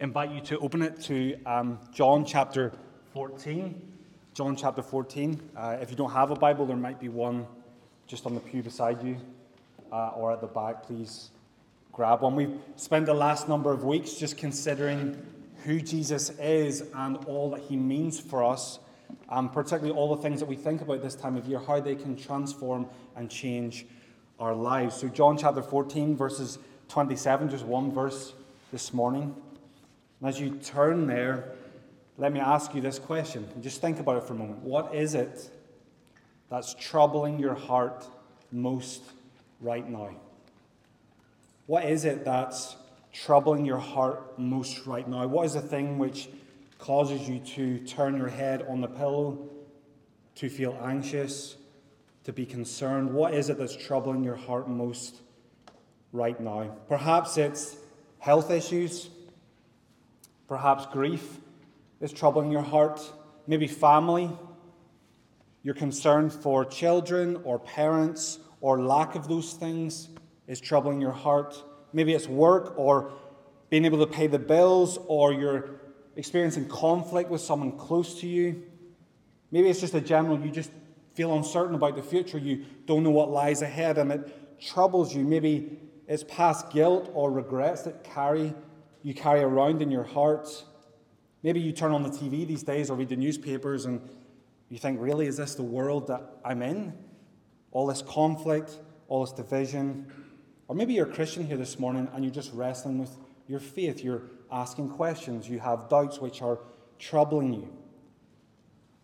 invite you to open it to um, John chapter 14. John chapter 14. Uh, if you don't have a Bible, there might be one just on the pew beside you uh, or at the back. Please grab one. We've spent the last number of weeks just considering who Jesus is and all that he means for us, um, particularly all the things that we think about this time of year, how they can transform and change our lives. So, John chapter 14, verses 27, just one verse this morning. And as you turn there, let me ask you this question. Just think about it for a moment. What is it that's troubling your heart most right now? What is it that's troubling your heart most right now? What is the thing which causes you to turn your head on the pillow, to feel anxious, to be concerned? What is it that's troubling your heart most right now? Perhaps it's health issues. Perhaps grief is troubling your heart, maybe family. your concern for children or parents or lack of those things is troubling your heart. Maybe it's work or being able to pay the bills or you're experiencing conflict with someone close to you. Maybe it's just a general, you just feel uncertain about the future. You don't know what lies ahead and it troubles you. Maybe it's past guilt or regrets that carry you carry around in your heart. Maybe you turn on the TV these days or read the newspapers and you think, really, is this the world that I'm in? All this conflict, all this division. Or maybe you're a Christian here this morning and you're just wrestling with your faith. You're asking questions. You have doubts which are troubling you.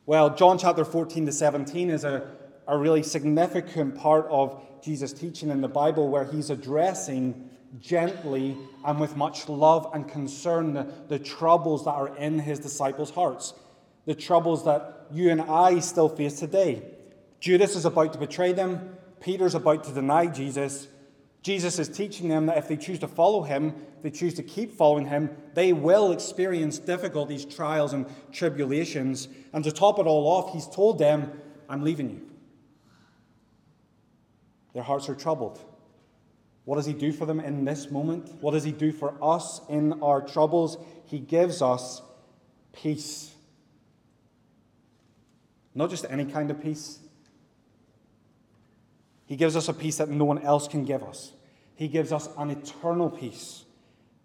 Well, John chapter 14 to 17 is a, a really significant part of Jesus' teaching in the Bible where he's addressing gently and with much love and concern the, the troubles that are in his disciples' hearts, the troubles that you and I still face today. Judas is about to betray them, Peter's about to deny Jesus. Jesus is teaching them that if they choose to follow him, they choose to keep following him, they will experience difficulties, trials, and tribulations. And to top it all off, he's told them, I'm leaving you. Their hearts are troubled. What does He do for them in this moment? What does He do for us in our troubles? He gives us peace. Not just any kind of peace. He gives us a peace that no one else can give us. He gives us an eternal peace,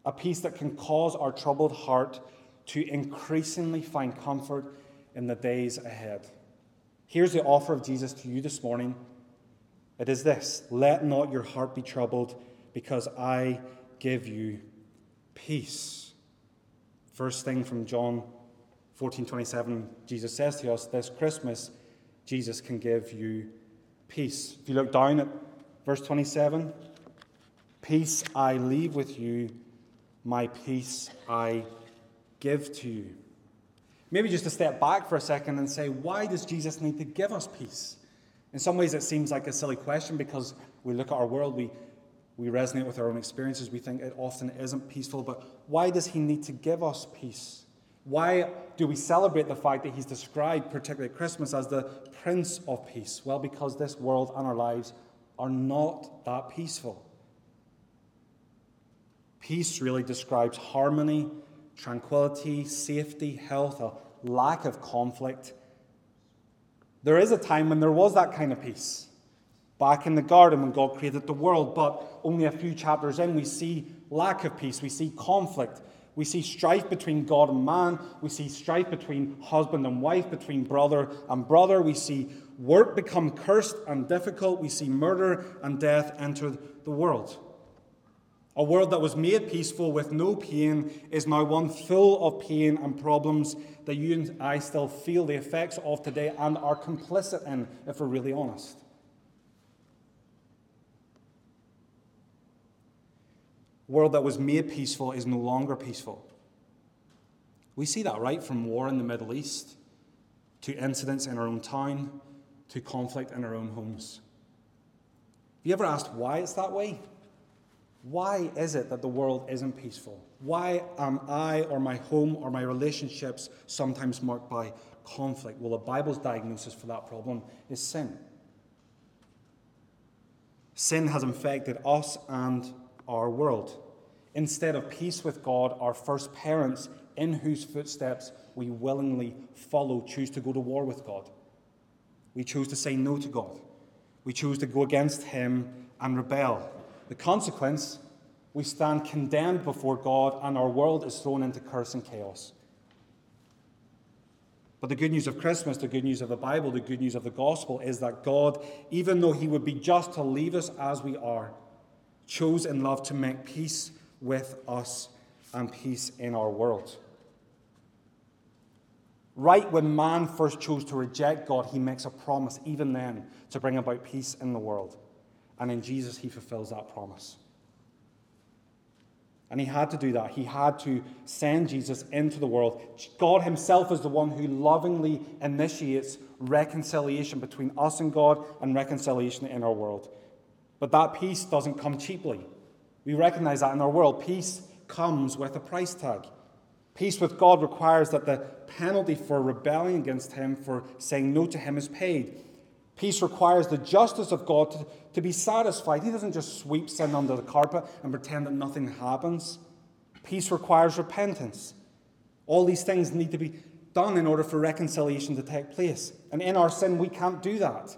a peace that can cause our troubled heart to increasingly find comfort in the days ahead. Here's the offer of Jesus to you this morning it is this let not your heart be troubled, because I give you peace. First thing from John 14 27, Jesus says to us, This Christmas, Jesus can give you peace. If you look down at verse 27, peace I leave with you, my peace I give to you. Maybe just to step back for a second and say, why does Jesus need to give us peace? In some ways, it seems like a silly question because we look at our world, we, we resonate with our own experiences, we think it often isn't peaceful. But why does He need to give us peace? Why do we celebrate the fact that He's described, particularly at Christmas, as the Prince of Peace? Well, because this world and our lives are not that peaceful. Peace really describes harmony, tranquility, safety, health, a lack of conflict there is a time when there was that kind of peace. Back in the garden when God created the world, but only a few chapters in, we see lack of peace. We see conflict. We see strife between God and man. We see strife between husband and wife, between brother and brother. We see work become cursed and difficult. We see murder and death enter the world. A world that was made peaceful with no pain is now one full of pain and problems that you and I still feel the effects of today and are complicit in, if we're really honest. World that was made peaceful is no longer peaceful. We see that right from war in the Middle East to incidents in our own town to conflict in our own homes. Have you ever asked why it's that way? Why is it that the world isn't peaceful? Why am I or my home or my relationships sometimes marked by conflict? Well, the Bible's diagnosis for that problem is sin. Sin has infected us and our world. instead of peace with God, our first parents, in whose footsteps we willingly follow, choose to go to war with God. We choose to say no to God. We choose to go against Him and rebel. The consequence, we stand condemned before God, and our world is thrown into curse and chaos. But the good news of Christmas, the good news of the Bible, the good news of the gospel is that God, even though He would be just to leave us as we are, chose in love to make peace with us and peace in our world. Right when man first chose to reject God, He makes a promise, even then, to bring about peace in the world. And in Jesus, He fulfills that promise. And he had to do that. He had to send Jesus into the world. God himself is the one who lovingly initiates reconciliation between us and God and reconciliation in our world. But that peace doesn't come cheaply. We recognize that in our world. Peace comes with a price tag. Peace with God requires that the penalty for rebelling against Him, for saying no to Him, is paid. Peace requires the justice of God to, to be satisfied. He doesn't just sweep sin under the carpet and pretend that nothing happens. Peace requires repentance. All these things need to be done in order for reconciliation to take place. And in our sin, we can't do that.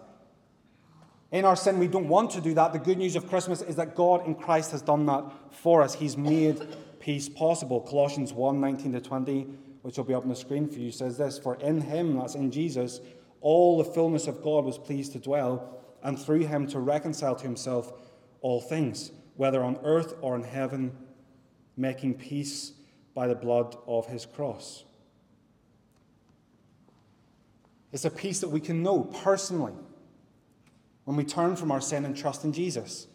In our sin, we don't want to do that. The good news of Christmas is that God in Christ has done that for us. He's made peace possible. Colossians 1 19 to 20, which will be up on the screen for you, says this For in him, that's in Jesus, all the fullness of God was pleased to dwell, and through him to reconcile to himself all things, whether on earth or in heaven, making peace by the blood of his cross. It's a peace that we can know personally when we turn from our sin and trust in Jesus.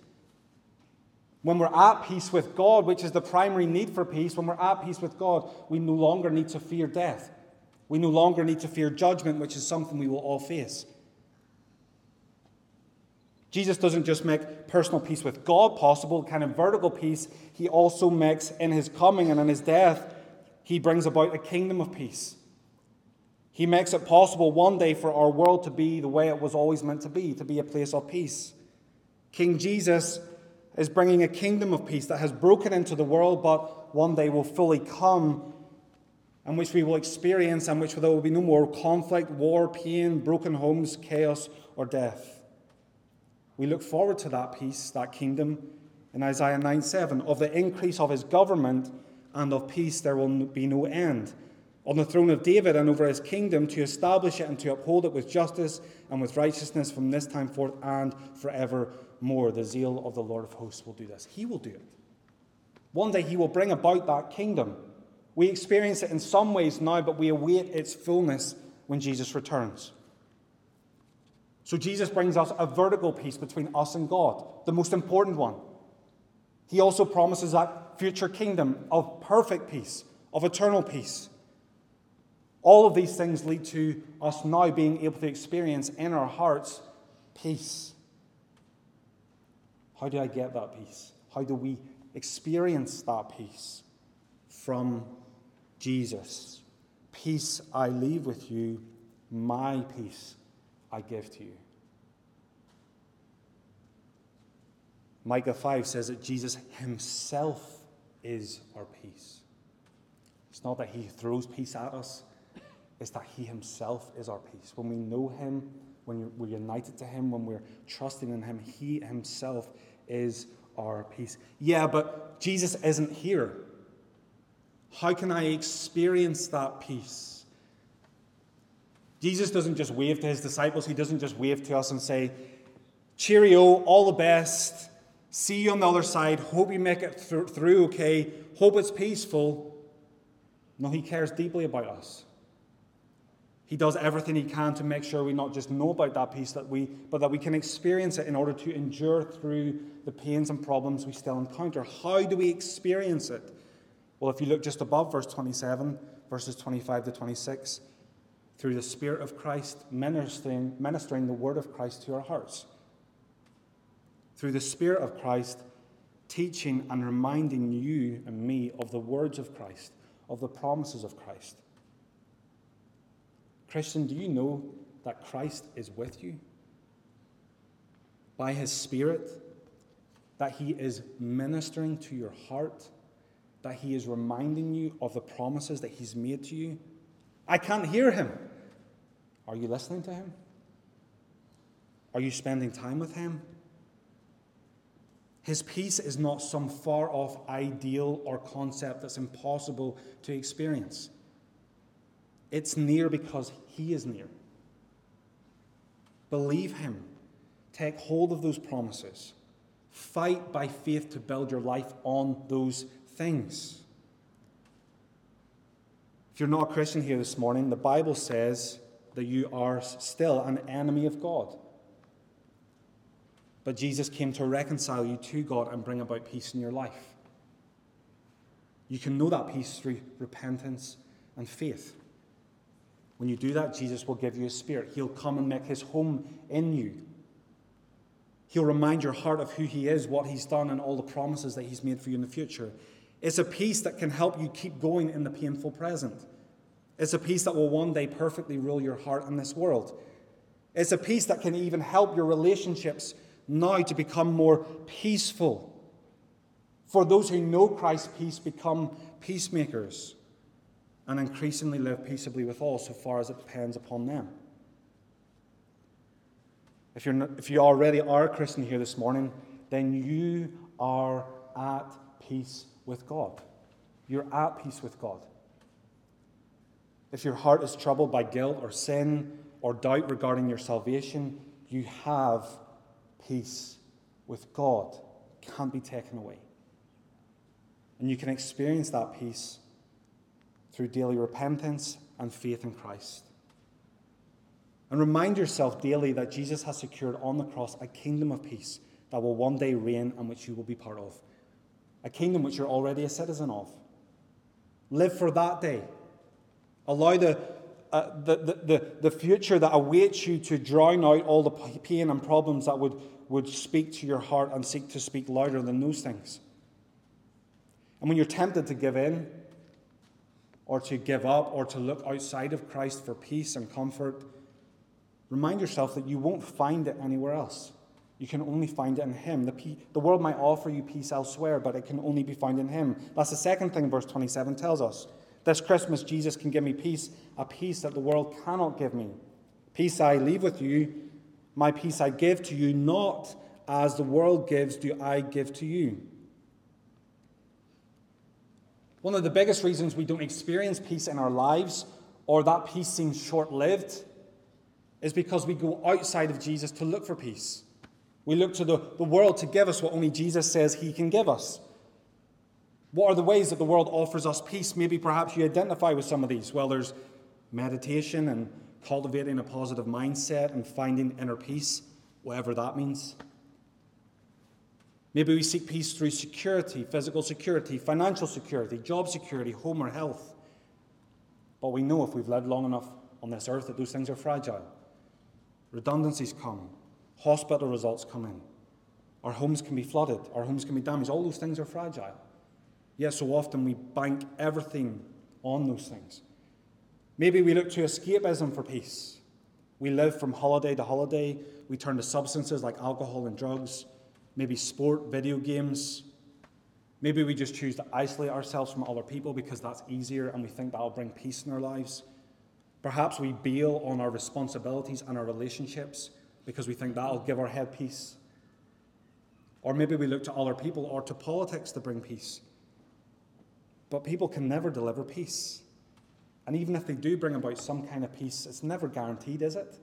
When we're at peace with God, which is the primary need for peace, when we're at peace with God, we no longer need to fear death. We no longer need to fear judgment, which is something we will all face. Jesus doesn't just make personal peace with God possible, kind of vertical peace, he also makes in his coming and in his death, he brings about a kingdom of peace. He makes it possible one day for our world to be the way it was always meant to be, to be a place of peace. King Jesus is bringing a kingdom of peace that has broken into the world, but one day will fully come and which we will experience, and which there will be no more conflict, war, pain, broken homes, chaos, or death. We look forward to that peace, that kingdom, in Isaiah 9 7. Of the increase of his government and of peace there will be no end. On the throne of David and over his kingdom, to establish it and to uphold it with justice and with righteousness from this time forth and forevermore. The zeal of the Lord of hosts will do this. He will do it. One day he will bring about that kingdom. We experience it in some ways now, but we await its fullness when Jesus returns. So Jesus brings us a vertical peace between us and God, the most important one. He also promises that future kingdom of perfect peace, of eternal peace. All of these things lead to us now being able to experience in our hearts peace. How do I get that peace? How do we experience that peace? From Jesus. Peace I leave with you, my peace I give to you. Micah 5 says that Jesus himself is our peace. It's not that he throws peace at us, it's that he himself is our peace. When we know him, when we're united to him, when we're trusting in him, he himself is our peace. Yeah, but Jesus isn't here. How can I experience that peace? Jesus doesn't just wave to his disciples, he doesn't just wave to us and say, Cheerio, all the best. See you on the other side. Hope you make it th- through okay. Hope it's peaceful. No, he cares deeply about us. He does everything he can to make sure we not just know about that peace, that we, but that we can experience it in order to endure through the pains and problems we still encounter. How do we experience it? Well, if you look just above verse 27, verses 25 to 26, through the Spirit of Christ ministering, ministering the word of Christ to our hearts. Through the Spirit of Christ teaching and reminding you and me of the words of Christ, of the promises of Christ. Christian, do you know that Christ is with you? By his Spirit, that he is ministering to your heart that He is reminding you of the promises that He's made to you? I can't hear Him. Are you listening to Him? Are you spending time with Him? His peace is not some far off ideal or concept that's impossible to experience. It's near because He is near. Believe Him. Take hold of those promises. Fight by faith to build your life on those things. If you're not a Christian here this morning, the Bible says that you are still an enemy of God. But Jesus came to reconcile you to God and bring about peace in your life. You can know that peace through repentance and faith. When you do that, Jesus will give you a spirit. He'll come and make his home in you. He'll remind your heart of who he is, what he's done, and all the promises that he's made for you in the future. It's a peace that can help you keep going in the painful present. It's a peace that will one day perfectly rule your heart in this world. It's a peace that can even help your relationships now to become more peaceful. For those who know Christ's peace, become peacemakers and increasingly live peaceably with all so far as it depends upon them. If, you're not, if you already are a Christian here this morning, then you are at peace with God. You're at peace with God. If your heart is troubled by guilt or sin or doubt regarding your salvation, you have peace with God can't be taken away. And you can experience that peace through daily repentance and faith in Christ. And remind yourself daily that Jesus has secured on the cross a kingdom of peace that will one day reign and which you will be part of. A kingdom which you're already a citizen of. Live for that day. Allow the uh, the, the, the future that awaits you to drown out all the pain and problems that would, would speak to your heart and seek to speak louder than those things. And when you're tempted to give in, or to give up, or to look outside of Christ for peace and comfort, remind yourself that you won't find it anywhere else. You can only find it in Him. The, the world might offer you peace elsewhere, but it can only be found in Him. That's the second thing verse 27 tells us. This Christmas, Jesus can give me peace, a peace that the world cannot give me. Peace I leave with you, my peace I give to you, not as the world gives, do I give to you. One of the biggest reasons we don't experience peace in our lives, or that peace seems short lived, is because we go outside of Jesus to look for peace. We look to the, the world to give us what only Jesus says he can give us. What are the ways that the world offers us peace? Maybe perhaps you identify with some of these. Well, there's meditation and cultivating a positive mindset and finding inner peace, whatever that means. Maybe we seek peace through security, physical security, financial security, job security, home or health. But we know if we've lived long enough on this earth that those things are fragile. Redundancies come, hospital results come in, our homes can be flooded, our homes can be damaged. All those things are fragile. Yet so often we bank everything on those things. Maybe we look to escapism for peace. We live from holiday to holiday. We turn to substances like alcohol and drugs, maybe sport, video games. Maybe we just choose to isolate ourselves from other people because that's easier and we think that'll bring peace in our lives. Perhaps we bail on our responsibilities and our relationships because we think that'll give our head peace. Or maybe we look to other people or to politics to bring peace. But people can never deliver peace. And even if they do bring about some kind of peace, it's never guaranteed, is it?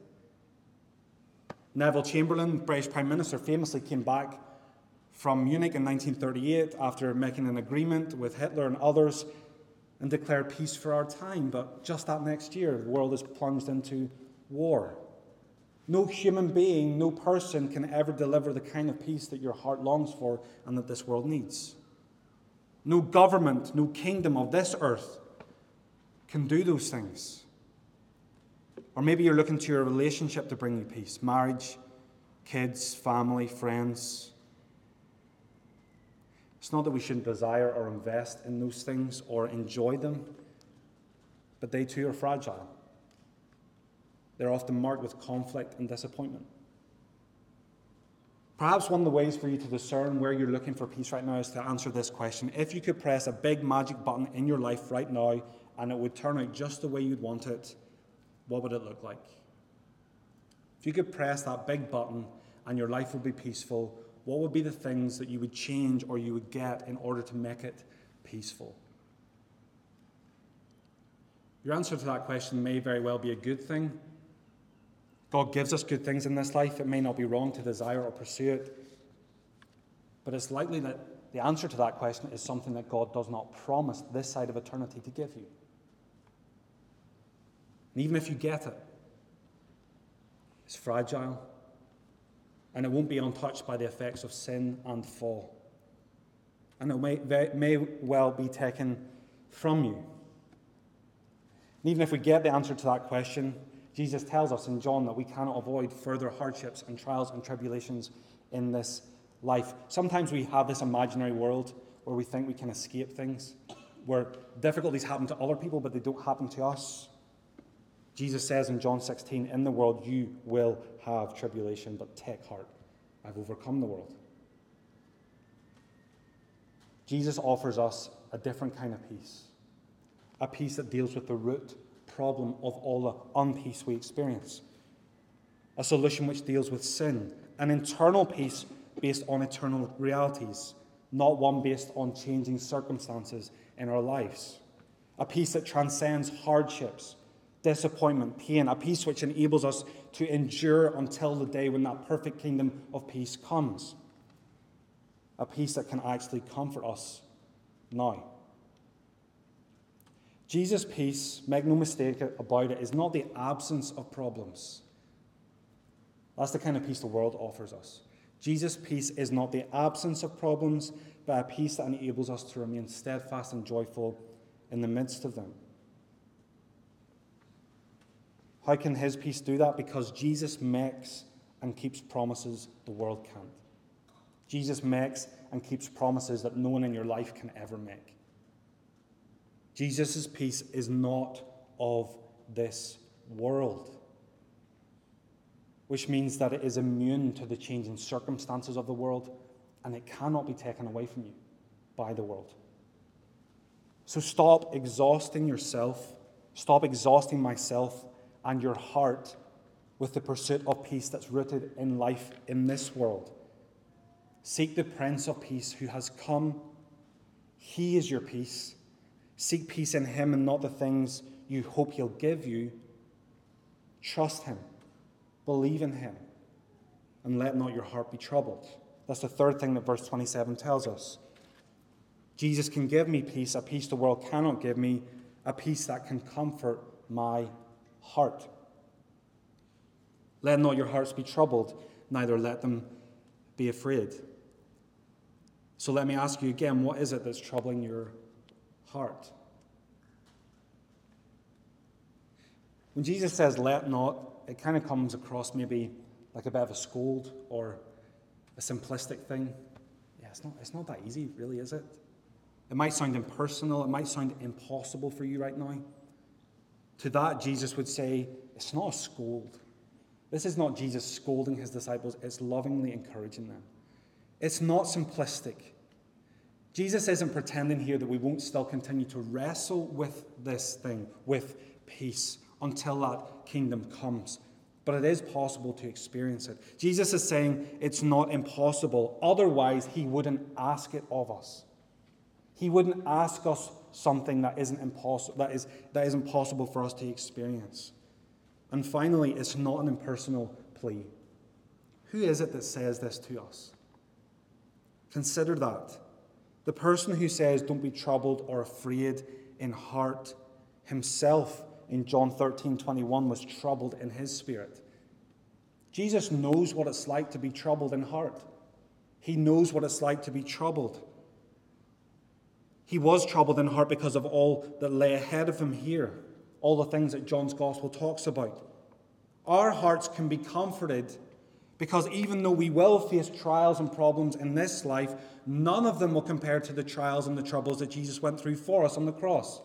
Neville Chamberlain, British Prime Minister, famously came back from Munich in 1938 after making an agreement with Hitler and others and declared peace for our time. But just that next year, the world is plunged into war. No human being, no person can ever deliver the kind of peace that your heart longs for and that this world needs. No government, no kingdom of this earth can do those things. Or maybe you're looking to your relationship to bring you peace marriage, kids, family, friends. It's not that we shouldn't desire or invest in those things or enjoy them, but they too are fragile. They're often marked with conflict and disappointment. Perhaps one of the ways for you to discern where you're looking for peace right now is to answer this question. If you could press a big magic button in your life right now and it would turn out just the way you'd want it, what would it look like? If you could press that big button and your life would be peaceful, what would be the things that you would change or you would get in order to make it peaceful? Your answer to that question may very well be a good thing. God gives us good things in this life. It may not be wrong to desire or pursue it. But it's likely that the answer to that question is something that God does not promise this side of eternity to give you. And even if you get it, it's fragile and it won't be untouched by the effects of sin and fall. And it may, may well be taken from you. And even if we get the answer to that question, Jesus tells us in John that we cannot avoid further hardships and trials and tribulations in this life. Sometimes we have this imaginary world where we think we can escape things, where difficulties happen to other people but they don't happen to us. Jesus says in John 16, In the world you will have tribulation, but take heart. I've overcome the world. Jesus offers us a different kind of peace, a peace that deals with the root problem of all the unpeace we experience, a solution which deals with sin, an internal peace based on eternal realities, not one based on changing circumstances in our lives, a peace that transcends hardships disappointment, pain, a peace which enables us to endure until the day when that perfect kingdom of peace comes. A peace that can actually comfort us now. Jesus' peace, make no mistake about it, is not the absence of problems. That's the kind of peace the world offers us. Jesus' peace is not the absence of problems, but a peace that enables us to remain steadfast and joyful in the midst of them. How can his peace do that? Because Jesus makes and keeps promises the world can't. Jesus makes and keeps promises that no one in your life can ever make. Jesus' peace is not of this world, which means that it is immune to the changing circumstances of the world and it cannot be taken away from you by the world. So stop exhausting yourself, stop exhausting myself and your heart with the pursuit of peace that's rooted in life in this world. Seek the Prince of Peace who has come. He is your peace. Seek peace in Him and not the things you hope He'll give you. Trust Him. Believe in Him. And let not your heart be troubled. That's the third thing that verse 27 tells us. Jesus can give me peace, a peace the world cannot give me, a peace that can comfort my heart. Let not your hearts be troubled, neither let them be afraid. So let me ask you again what is it that's troubling your heart? When Jesus says, let not, it kind of comes across maybe like a bit of a scold or a simplistic thing. Yeah, it's not, it's not that easy, really, is it? It might sound impersonal, it might sound impossible for you right now. To that, Jesus would say, It's not a scold. This is not Jesus scolding his disciples, it's lovingly encouraging them. It's not simplistic. Jesus isn't pretending here that we won't still continue to wrestle with this thing, with peace, until that kingdom comes. But it is possible to experience it. Jesus is saying it's not impossible. Otherwise, he wouldn't ask it of us. He wouldn't ask us something that isn't impossible that is that isn't possible for us to experience. And finally, it's not an impersonal plea. Who is it that says this to us? Consider that. The person who says, Don't be troubled or afraid in heart, himself in John 13 21 was troubled in his spirit. Jesus knows what it's like to be troubled in heart. He knows what it's like to be troubled. He was troubled in heart because of all that lay ahead of him here, all the things that John's gospel talks about. Our hearts can be comforted because even though we will face trials and problems in this life, none of them will compare to the trials and the troubles that Jesus went through for us on the cross.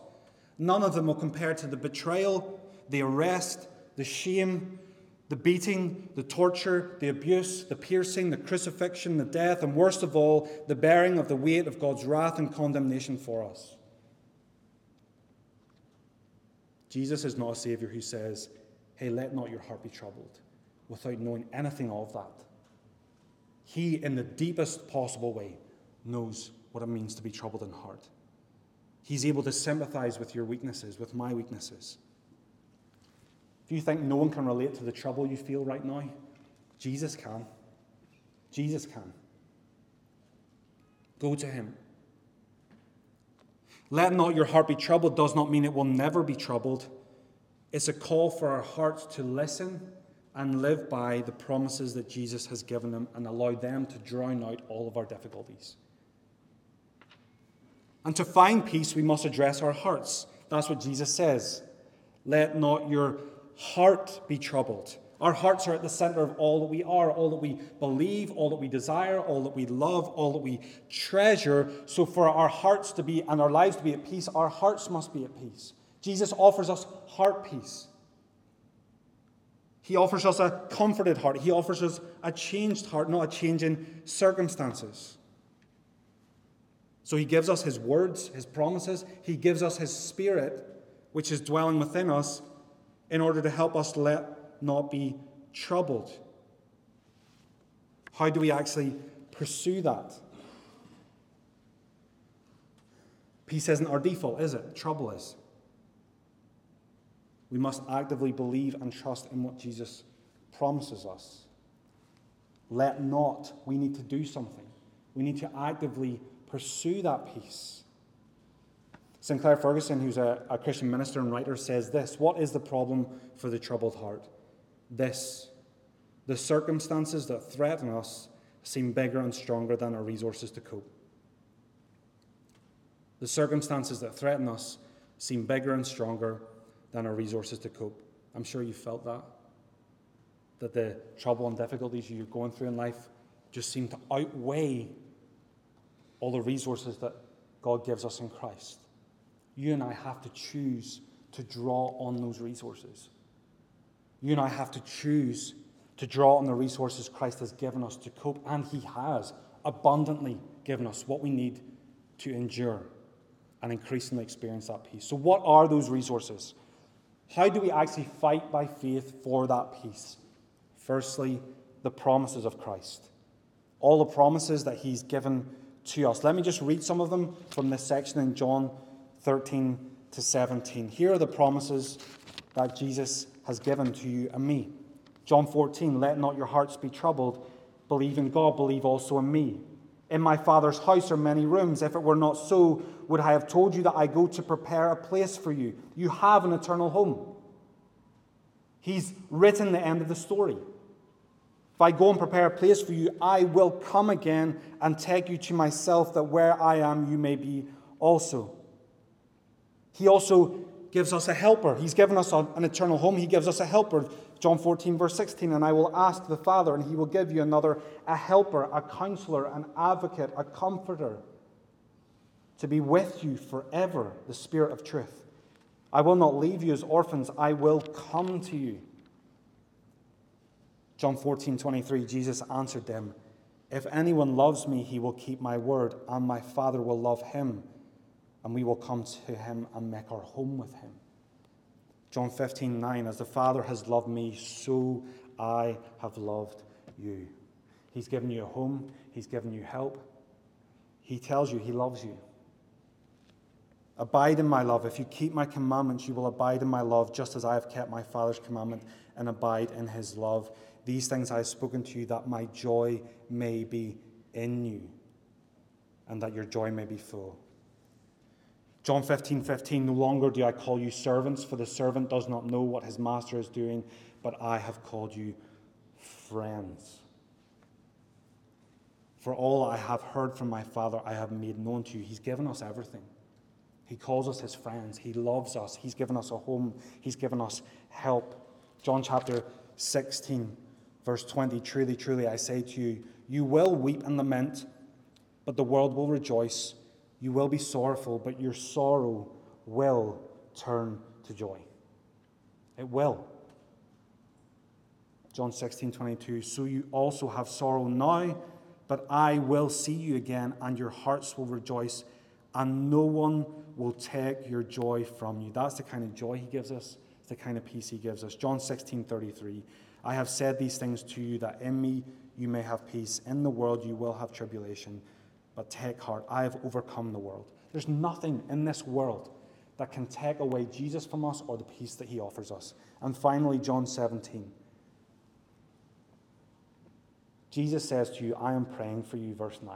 None of them will compare to the betrayal, the arrest, the shame, The beating, the torture, the abuse, the piercing, the crucifixion, the death, and worst of all, the bearing of the weight of God's wrath and condemnation for us. Jesus is not a Savior who says, Hey, let not your heart be troubled, without knowing anything of that. He, in the deepest possible way, knows what it means to be troubled in heart. He's able to sympathize with your weaknesses, with my weaknesses. Do you think no one can relate to the trouble you feel right now? Jesus can. Jesus can. Go to him. Let not your heart be troubled does not mean it will never be troubled. It's a call for our hearts to listen and live by the promises that Jesus has given them and allow them to drown out all of our difficulties. And to find peace, we must address our hearts. That's what Jesus says. Let not your heart be troubled. Our hearts are at the center of all that we are, all that we believe, all that we desire, all that we love, all that we treasure. So, for our hearts to be and our lives to be at peace, our hearts must be at peace. Jesus offers us heart peace. He offers us a comforted heart. He offers us a changed heart, not a change in circumstances. So, He gives us His words, His promises. He gives us His Spirit, which is dwelling within us in order to help us let not be troubled. How do we actually pursue that? Peace isn't our default, is it? Trouble is. We must actively believe and trust in what Jesus promises us. Let not, we need to do something. We need to actively pursue that peace. Sinclair Ferguson, who's a, a Christian minister and writer, says this What is the problem for the troubled heart? This the circumstances that threaten us seem bigger and stronger than our resources to cope. The circumstances that threaten us seem bigger and stronger than our resources to cope. I'm sure you felt that. That the trouble and difficulties you're going through in life just seem to outweigh all the resources that God gives us in Christ you and I have to choose to draw on those resources. You and I have to choose to draw on the resources Christ has given us to cope, and He has abundantly given us what we need to endure and increasingly experience that peace. So, what are those resources? How do we actually fight by faith for that peace? Firstly, the promises of Christ. All the promises that He's given to us. Let me just read some of them from this section in John 13 to 17. Here are the promises that Jesus has given to you and me. John 14, let not your hearts be troubled. Believe in God, believe also in me. In my Father's house are many rooms. If it were not so, would I have told you that I go to prepare a place for you? You have an eternal home. He's written the end of the story. If I go and prepare a place for you, I will come again and take you to myself, that where I am, you may be also. He also gives us a helper. He's given us an eternal home. He gives us a helper. John 14, verse 16, and I will ask the Father, and he will give you another, a helper, a counselor, an advocate, a comforter, to be with you forever, the Spirit of truth. I will not leave you as orphans, I will come to you. John 14, 23, Jesus answered them, If anyone loves me, he will keep my word, and my Father will love him and we will come to him and make our home with him. John 15, 9, as the Father has loved me, so I have loved you. He's given you a home, He's given you help. He tells you He loves you. Abide in my love. If you keep my commandments, you will abide in my love, just as I have kept my Father's commandment and abide in his love. These things I have spoken to you, that my joy may be in you, and that your joy may be full. John 15, 15, no longer do I call you servants, for the servant does not know what his master is doing, but I have called you friends. For all I have heard from my Father, I have made known to you. He's given us everything. He calls us his friends. He loves us. He's given us a home. He's given us help. John chapter 16, verse 20 Truly, truly, I say to you, you will weep and lament, but the world will rejoice. You will be sorrowful, but your sorrow will turn to joy. It will. John 16, 22. So you also have sorrow now, but I will see you again, and your hearts will rejoice, and no one will take your joy from you. That's the kind of joy he gives us, it's the kind of peace he gives us. John 16, 33. I have said these things to you that in me you may have peace. In the world you will have tribulation, but take heart, I have overcome the world. There's nothing in this world that can take away Jesus from us or the peace that he offers us. And finally, John 17. Jesus says to you, I am praying for you, verse 9.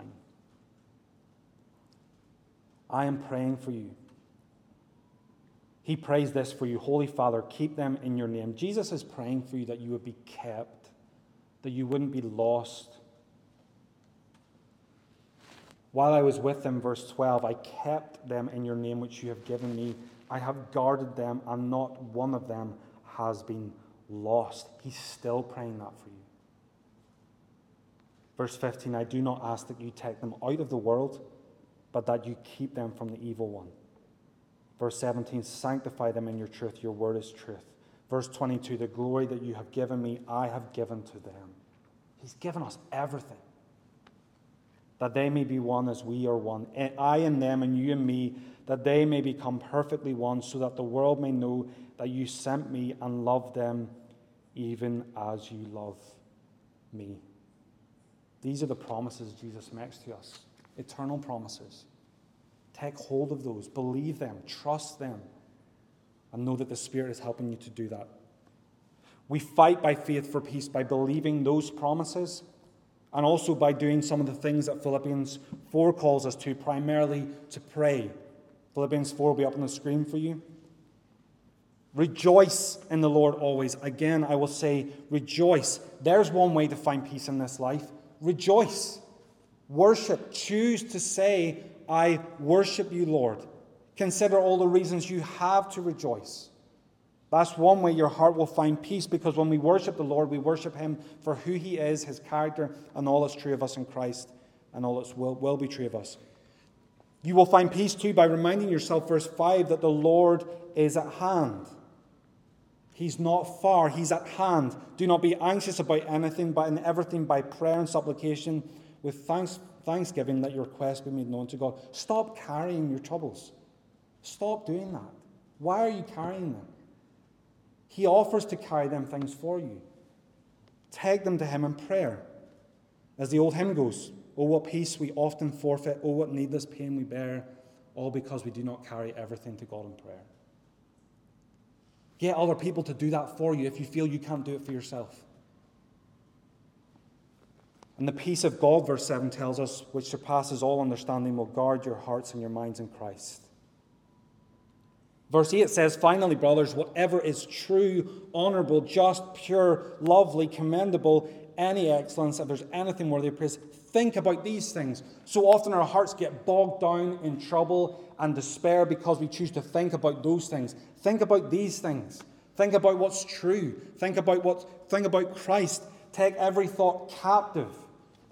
I am praying for you. He prays this for you Holy Father, keep them in your name. Jesus is praying for you that you would be kept, that you wouldn't be lost. While I was with them, verse 12, I kept them in your name which you have given me. I have guarded them, and not one of them has been lost. He's still praying that for you. Verse 15 I do not ask that you take them out of the world, but that you keep them from the evil one. Verse 17 Sanctify them in your truth, your word is truth. Verse 22 The glory that you have given me, I have given to them. He's given us everything that they may be one as we are one. Eh, I and them, and you and me, that they may become perfectly one, so that the world may know that you sent me and loved them even as you love me. These are the promises Jesus makes to us eternal promises. Take hold of those, believe them, trust them, and know that the Spirit is helping you to do that. We fight by faith for peace by believing those promises and also by doing some of the things that Philippians 4 calls us to, primarily to pray. Philippians 4 will be up on the screen for you. Rejoice in the Lord always. Again, I will say, rejoice. There's one way to find peace in this life. Rejoice. Worship. Choose to say, I worship you, Lord. Consider all the reasons you have to rejoice. That's one way your heart will find peace because when we worship the Lord, we worship Him for who He is, His character, and all that's true of us in Christ, and all that will, will be true of us. You will find peace too by reminding yourself, verse 5, that the Lord is at hand. He's not far, He's at hand. Do not be anxious about anything, but in everything by prayer and supplication, with thanks, thanksgiving, let your requests be made known to God. Stop carrying your troubles. Stop doing that. Why are you carrying them? He offers to carry them things for you. Take them to Him in prayer. As the old hymn goes, Oh, what peace we often forfeit, oh, what needless pain we bear, all because we do not carry everything to God in prayer. Get other people to do that for you if you feel you can't do it for yourself. And the peace of God, verse 7 tells us, which surpasses all understanding, will guard your hearts and your minds in Christ. Verse 8 says, Finally, brothers, whatever is true, honorable, just, pure, lovely, commendable, any excellence, if there's anything worthy of praise, think about these things. So often our hearts get bogged down in trouble and despair because we choose to think about those things. Think about these things. Think about what's true. Think about what think about Christ. Take every thought captive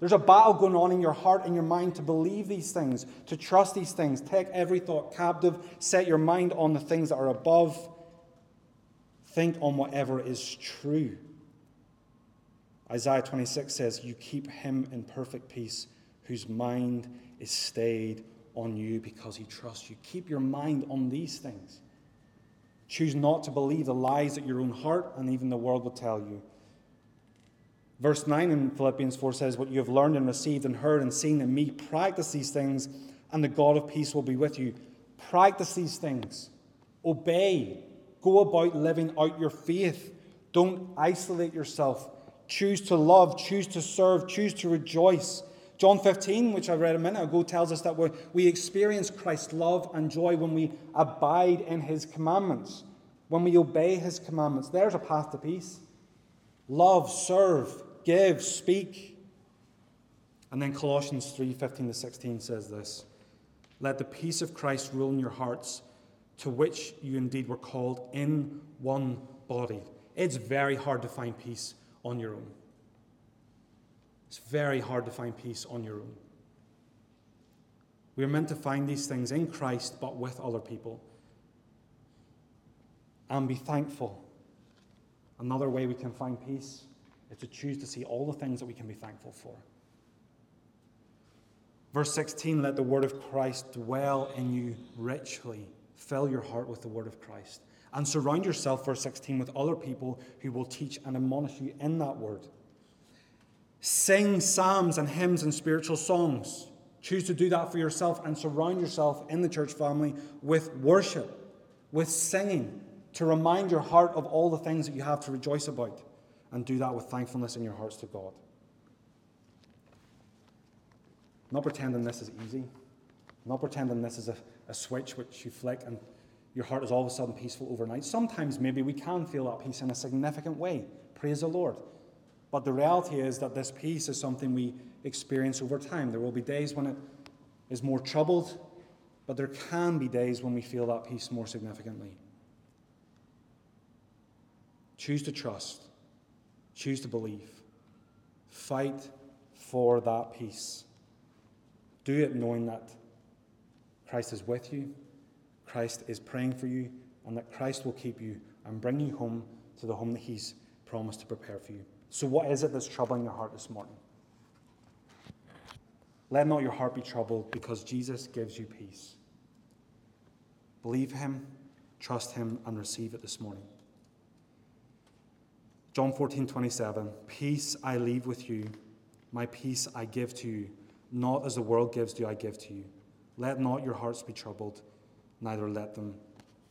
there's a battle going on in your heart and your mind to believe these things, to trust these things. Take every thought captive, set your mind on the things that are above. Think on whatever is true. Isaiah 26 says, You keep him in perfect peace, whose mind is stayed on you because he trusts you. Keep your mind on these things. Choose not to believe the lies that your own heart and even the world will tell you. Verse 9 in Philippians 4 says, What you have learned and received and heard and seen in me, practice these things, and the God of peace will be with you. Practice these things. Obey. Go about living out your faith. Don't isolate yourself. Choose to love, choose to serve, choose to rejoice. John 15, which I read a minute ago, tells us that we experience Christ's love and joy when we abide in his commandments, when we obey his commandments. There's a path to peace. Love, serve, give, speak. And then Colossians 3 15 to 16 says this Let the peace of Christ rule in your hearts, to which you indeed were called in one body. It's very hard to find peace on your own. It's very hard to find peace on your own. We are meant to find these things in Christ, but with other people. And be thankful. Another way we can find peace is to choose to see all the things that we can be thankful for. Verse 16 Let the word of Christ dwell in you richly. Fill your heart with the word of Christ. And surround yourself, verse 16, with other people who will teach and admonish you in that word. Sing psalms and hymns and spiritual songs. Choose to do that for yourself and surround yourself in the church family with worship, with singing, to remind your heart of all the things that you have to rejoice about. And do that with thankfulness in your hearts to God. Not pretending this is easy. Not pretending this is a, a switch which you flick and your heart is all of a sudden peaceful overnight. Sometimes maybe we can feel that peace in a significant way. Praise the Lord. But the reality is that this peace is something we experience over time. There will be days when it is more troubled, but there can be days when we feel that peace more significantly. Choose to trust, choose to believe, fight for that peace. Do it knowing that Christ is with you, Christ is praying for you, and that Christ will keep you and bring you home to the home that He's promised to prepare for you. So, what is it that's troubling your heart this morning? Let not your heart be troubled because Jesus gives you peace. Believe Him, trust Him, and receive it this morning. John 14, 27. Peace I leave with you, my peace I give to you. Not as the world gives, do I give to you. Let not your hearts be troubled, neither let them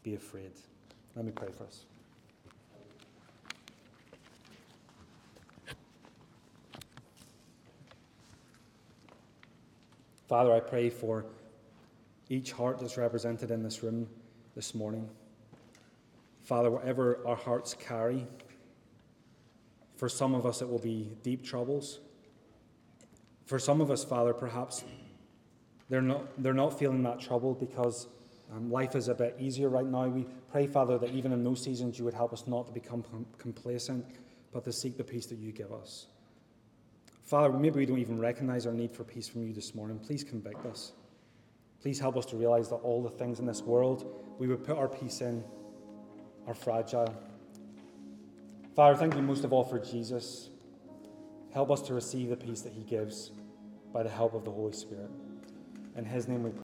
be afraid. Let me pray for us. Father, I pray for each heart that's represented in this room this morning. Father, whatever our hearts carry, for some of us it will be deep troubles. For some of us, Father, perhaps they're not, they're not feeling that trouble because um, life is a bit easier right now. We pray, Father, that even in those seasons you would help us not to become com- complacent, but to seek the peace that you give us. Father, maybe we don't even recognize our need for peace from you this morning. Please convict us. Please help us to realize that all the things in this world we would put our peace in are fragile. Father, thank you most of all for Jesus. Help us to receive the peace that he gives by the help of the Holy Spirit. In his name we pray.